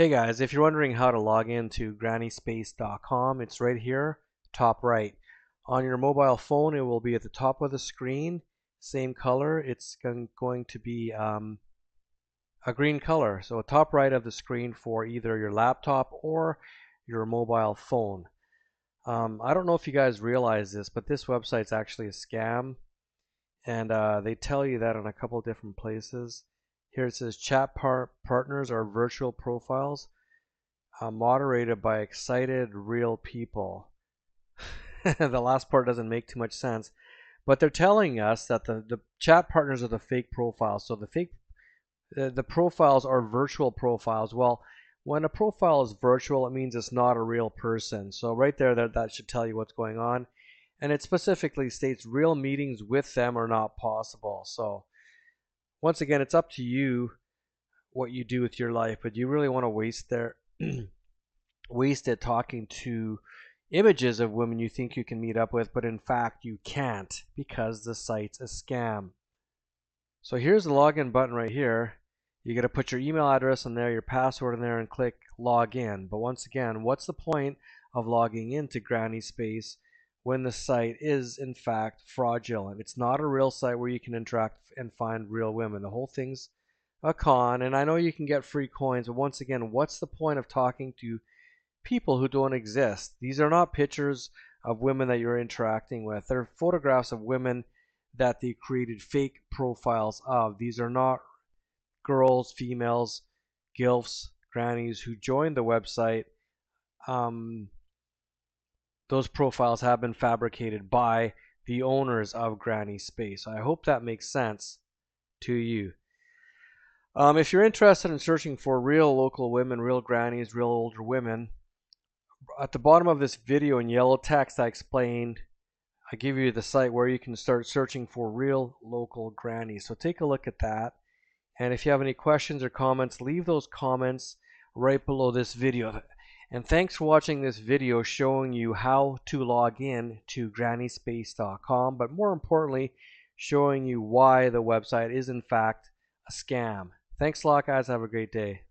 Hey guys, if you're wondering how to log into grannyspace.com, it's right here, top right. On your mobile phone, it will be at the top of the screen, same color. It's going to be um, a green color. So top right of the screen for either your laptop or your mobile phone. Um, I don't know if you guys realize this, but this website's actually a scam. And uh, they tell you that in a couple different places. Here it says chat par partners are virtual profiles uh, moderated by excited real people. the last part doesn't make too much sense, but they're telling us that the, the chat partners are the fake profiles. So the fake uh, the profiles are virtual profiles. Well, when a profile is virtual, it means it's not a real person. So right there, that, that should tell you what's going on. And it specifically states real meetings with them are not possible. So once again, it's up to you what you do with your life, but you really want to waste their waste it talking to images of women you think you can meet up with, but in fact you can't because the site's a scam. So here's the login button right here. You got to put your email address in there, your password in there, and click log in. But once again, what's the point of logging into Granny Space when the site is in fact fraudulent. It's not a real site where you can interact and find real women. The whole thing's a con, and I know you can get free coins, but once again, what's the point of talking to people who don't exist? These are not pictures of women that you're interacting with. They're photographs of women that they created fake profiles of. These are not girls, females, gilfs, grannies who joined the website um, those profiles have been fabricated by the owners of Granny Space. I hope that makes sense to you. Um, if you're interested in searching for real local women, real grannies, real older women, at the bottom of this video in yellow text I explained, I give you the site where you can start searching for real local grannies. So take a look at that. And if you have any questions or comments, leave those comments right below this video. And thanks for watching this video showing you how to log in to grannyspace.com, but more importantly, showing you why the website is in fact a scam. Thanks a lot guys, have a great day.